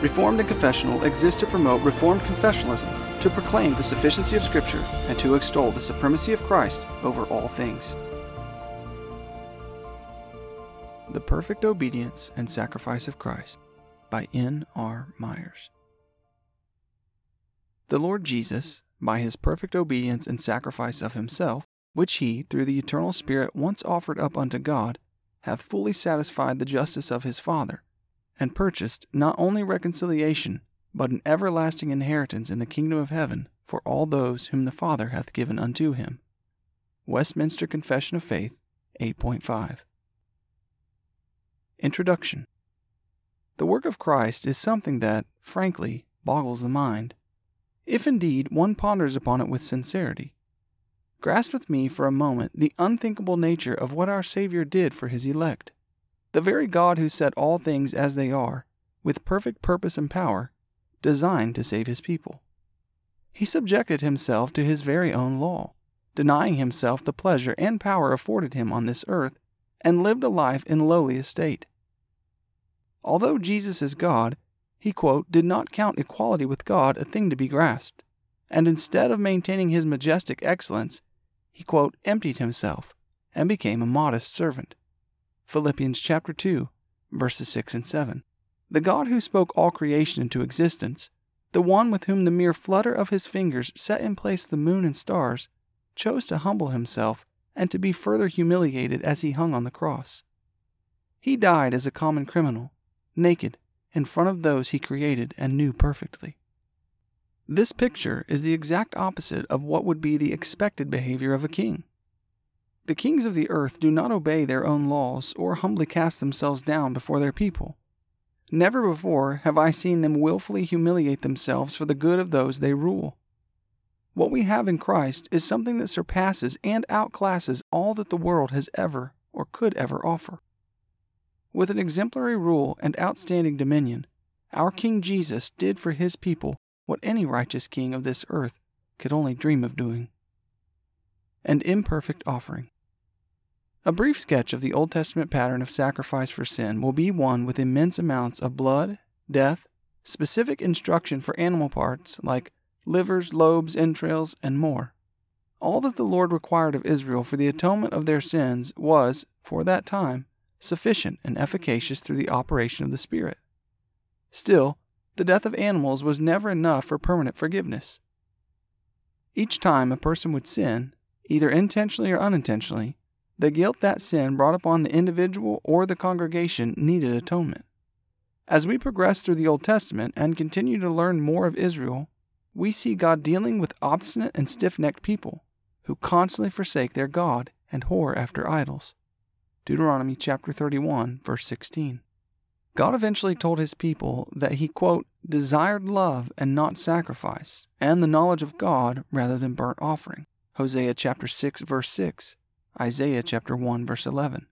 Reformed and Confessional exist to promote Reformed confessionalism, to proclaim the sufficiency of Scripture, and to extol the supremacy of Christ over all things. The Perfect Obedience and Sacrifice of Christ by N. R. Myers. The Lord Jesus, by his perfect obedience and sacrifice of himself, which he, through the eternal Spirit, once offered up unto God, hath fully satisfied the justice of his Father, and purchased not only reconciliation, but an everlasting inheritance in the kingdom of heaven for all those whom the Father hath given unto him. Westminster Confession of Faith, 8.5. Introduction The work of Christ is something that, frankly, boggles the mind, if indeed one ponders upon it with sincerity. Grasp with me for a moment the unthinkable nature of what our Savior did for his elect. The very God who set all things as they are, with perfect purpose and power, designed to save his people. He subjected himself to his very own law, denying himself the pleasure and power afforded him on this earth, and lived a life in lowly estate. Although Jesus is God, he, quote, did not count equality with God a thing to be grasped, and instead of maintaining his majestic excellence, he, quote, emptied himself and became a modest servant. Philippians chapter 2, verses 6 and 7. The God who spoke all creation into existence, the one with whom the mere flutter of his fingers set in place the moon and stars, chose to humble himself and to be further humiliated as he hung on the cross. He died as a common criminal, naked, in front of those he created and knew perfectly. This picture is the exact opposite of what would be the expected behavior of a king. The kings of the earth do not obey their own laws or humbly cast themselves down before their people. Never before have I seen them wilfully humiliate themselves for the good of those they rule. What we have in Christ is something that surpasses and outclasses all that the world has ever or could ever offer. With an exemplary rule and outstanding dominion, our King Jesus did for his people what any righteous king of this earth could only dream of doing. An imperfect offering. A brief sketch of the Old Testament pattern of sacrifice for sin will be one with immense amounts of blood, death, specific instruction for animal parts like livers, lobes, entrails, and more. All that the Lord required of Israel for the atonement of their sins was, for that time, sufficient and efficacious through the operation of the Spirit. Still, the death of animals was never enough for permanent forgiveness. Each time a person would sin, either intentionally or unintentionally, the guilt that sin brought upon the individual or the congregation needed atonement. As we progress through the Old Testament and continue to learn more of Israel, we see God dealing with obstinate and stiff necked people who constantly forsake their God and whore after idols. Deuteronomy chapter 31, verse 16. God eventually told his people that he, quote, desired love and not sacrifice, and the knowledge of God rather than burnt offering. Hosea chapter 6, verse 6, Isaiah chapter 1, verse 11.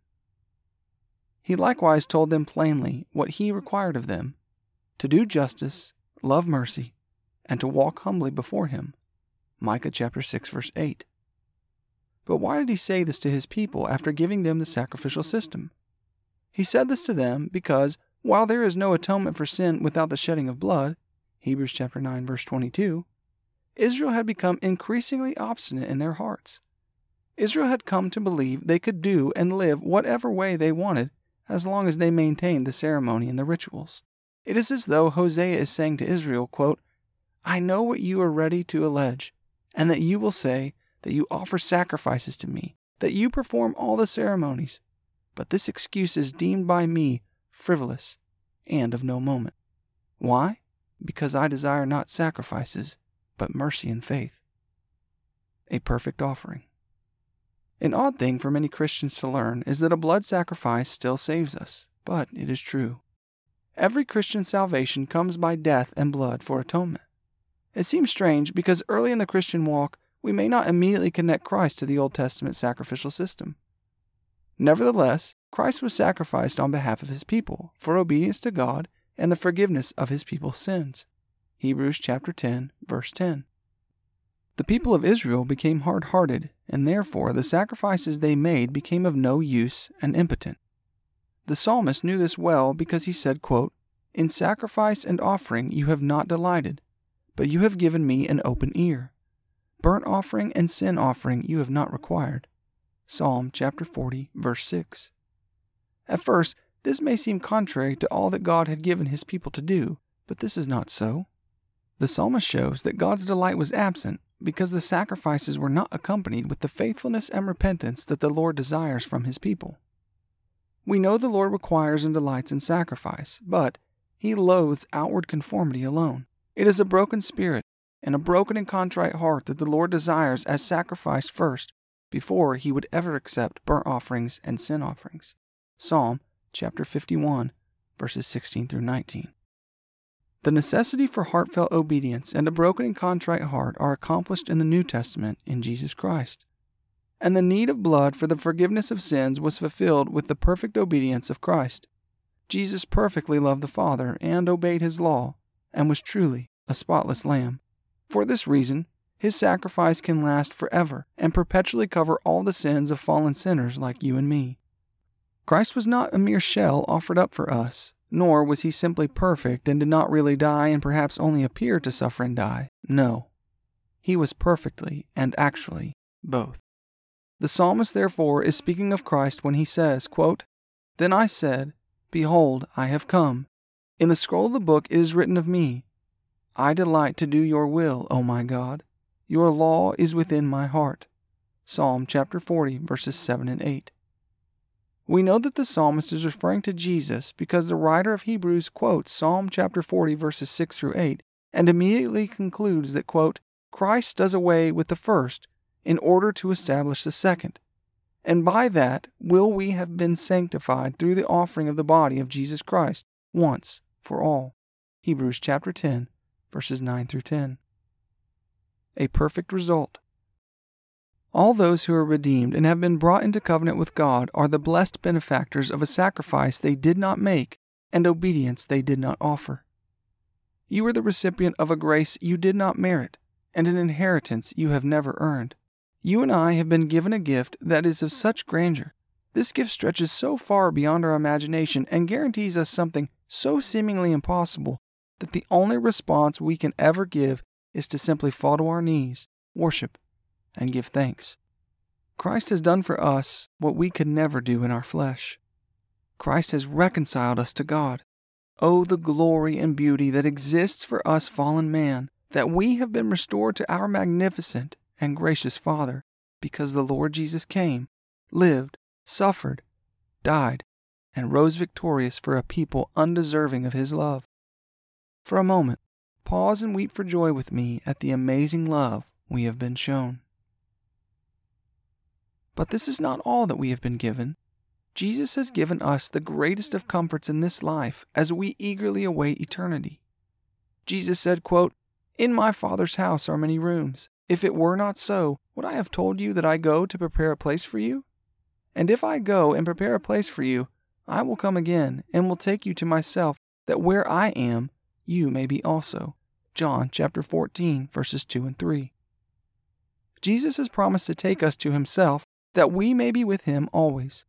He likewise told them plainly what he required of them to do justice, love mercy, and to walk humbly before him. Micah chapter 6, verse 8. But why did he say this to his people after giving them the sacrificial system? He said this to them because while there is no atonement for sin without the shedding of blood, Hebrews chapter 9 verse 22, Israel had become increasingly obstinate in their hearts. Israel had come to believe they could do and live whatever way they wanted as long as they maintained the ceremony and the rituals. It is as though Hosea is saying to Israel, quote, I know what you are ready to allege, and that you will say, that you offer sacrifices to me, that you perform all the ceremonies. But this excuse is deemed by me frivolous and of no moment. Why? Because I desire not sacrifices, but mercy and faith. A perfect offering. An odd thing for many Christians to learn is that a blood sacrifice still saves us, but it is true. Every Christian salvation comes by death and blood for atonement. It seems strange because early in the Christian walk, we may not immediately connect Christ to the Old Testament sacrificial system. Nevertheless, Christ was sacrificed on behalf of his people for obedience to God and the forgiveness of his people's sins. Hebrews chapter 10, verse 10. The people of Israel became hard-hearted, and therefore the sacrifices they made became of no use and impotent. The psalmist knew this well because he said, quote, In sacrifice and offering you have not delighted, but you have given me an open ear. Burnt offering and sin offering you have not required. Psalm chapter 40, verse 6. At first, this may seem contrary to all that God had given his people to do, but this is not so. The psalmist shows that God's delight was absent because the sacrifices were not accompanied with the faithfulness and repentance that the Lord desires from his people. We know the Lord requires and delights in sacrifice, but he loathes outward conformity alone. It is a broken spirit and a broken and contrite heart that the Lord desires as sacrifice first, before he would ever accept burnt offerings and sin offerings. Psalm chapter 51, verses 16 through 19. The necessity for heartfelt obedience and a broken and contrite heart are accomplished in the New Testament in Jesus Christ. And the need of blood for the forgiveness of sins was fulfilled with the perfect obedience of Christ. Jesus perfectly loved the Father and obeyed his law, and was truly a spotless lamb. For this reason, his sacrifice can last forever and perpetually cover all the sins of fallen sinners like you and me. Christ was not a mere shell offered up for us, nor was he simply perfect and did not really die and perhaps only appear to suffer and die. No. He was perfectly and actually both. The psalmist, therefore, is speaking of Christ when he says, quote, Then I said, Behold, I have come. In the scroll of the book it is written of me, I delight to do your will, O my God. Your law is within my heart. Psalm chapter 40, verses 7 and 8. We know that the psalmist is referring to Jesus because the writer of Hebrews quotes Psalm chapter 40 verses 6 through 8 and immediately concludes that quote, Christ does away with the first in order to establish the second. And by that will we have been sanctified through the offering of the body of Jesus Christ once for all. Hebrews chapter 10 verses 9 through 10. A perfect result all those who are redeemed and have been brought into covenant with God are the blessed benefactors of a sacrifice they did not make and obedience they did not offer. You are the recipient of a grace you did not merit and an inheritance you have never earned. You and I have been given a gift that is of such grandeur. This gift stretches so far beyond our imagination and guarantees us something so seemingly impossible that the only response we can ever give is to simply fall to our knees, worship, and give thanks. Christ has done for us what we could never do in our flesh. Christ has reconciled us to God. Oh, the glory and beauty that exists for us fallen man, that we have been restored to our magnificent and gracious Father, because the Lord Jesus came, lived, suffered, died, and rose victorious for a people undeserving of his love. For a moment, pause and weep for joy with me at the amazing love we have been shown. But this is not all that we have been given. Jesus has given us the greatest of comforts in this life as we eagerly await eternity. Jesus said, quote, In my Father's house are many rooms. If it were not so, would I have told you that I go to prepare a place for you? And if I go and prepare a place for you, I will come again and will take you to myself, that where I am, you may be also. John chapter 14, verses 2 and 3. Jesus has promised to take us to himself that we may be with him always.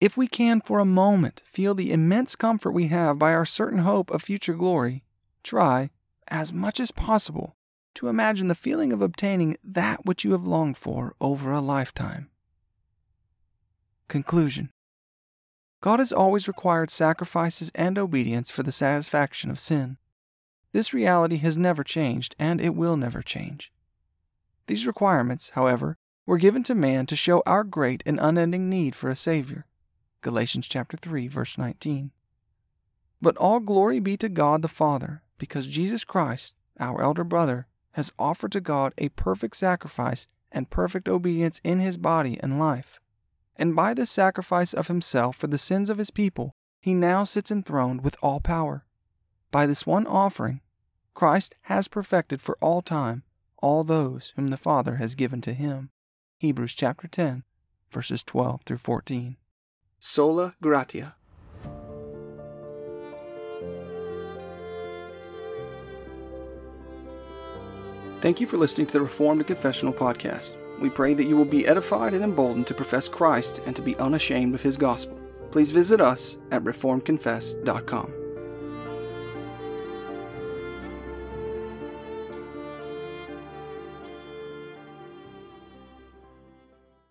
If we can for a moment feel the immense comfort we have by our certain hope of future glory, try, as much as possible, to imagine the feeling of obtaining that which you have longed for over a lifetime. Conclusion God has always required sacrifices and obedience for the satisfaction of sin. This reality has never changed, and it will never change. These requirements, however, were given to man to show our great and unending need for a Savior. Galatians chapter 3 verse 19. But all glory be to God the Father, because Jesus Christ, our elder brother, has offered to God a perfect sacrifice and perfect obedience in his body and life. And by this sacrifice of himself for the sins of his people, he now sits enthroned with all power. By this one offering, Christ has perfected for all time all those whom the Father has given to him. Hebrews chapter 10, verses 12 through 14. Sola Gratia. Thank you for listening to the Reformed Confessional podcast. We pray that you will be edified and emboldened to profess Christ and to be unashamed of his gospel. Please visit us at reformedconfess.com.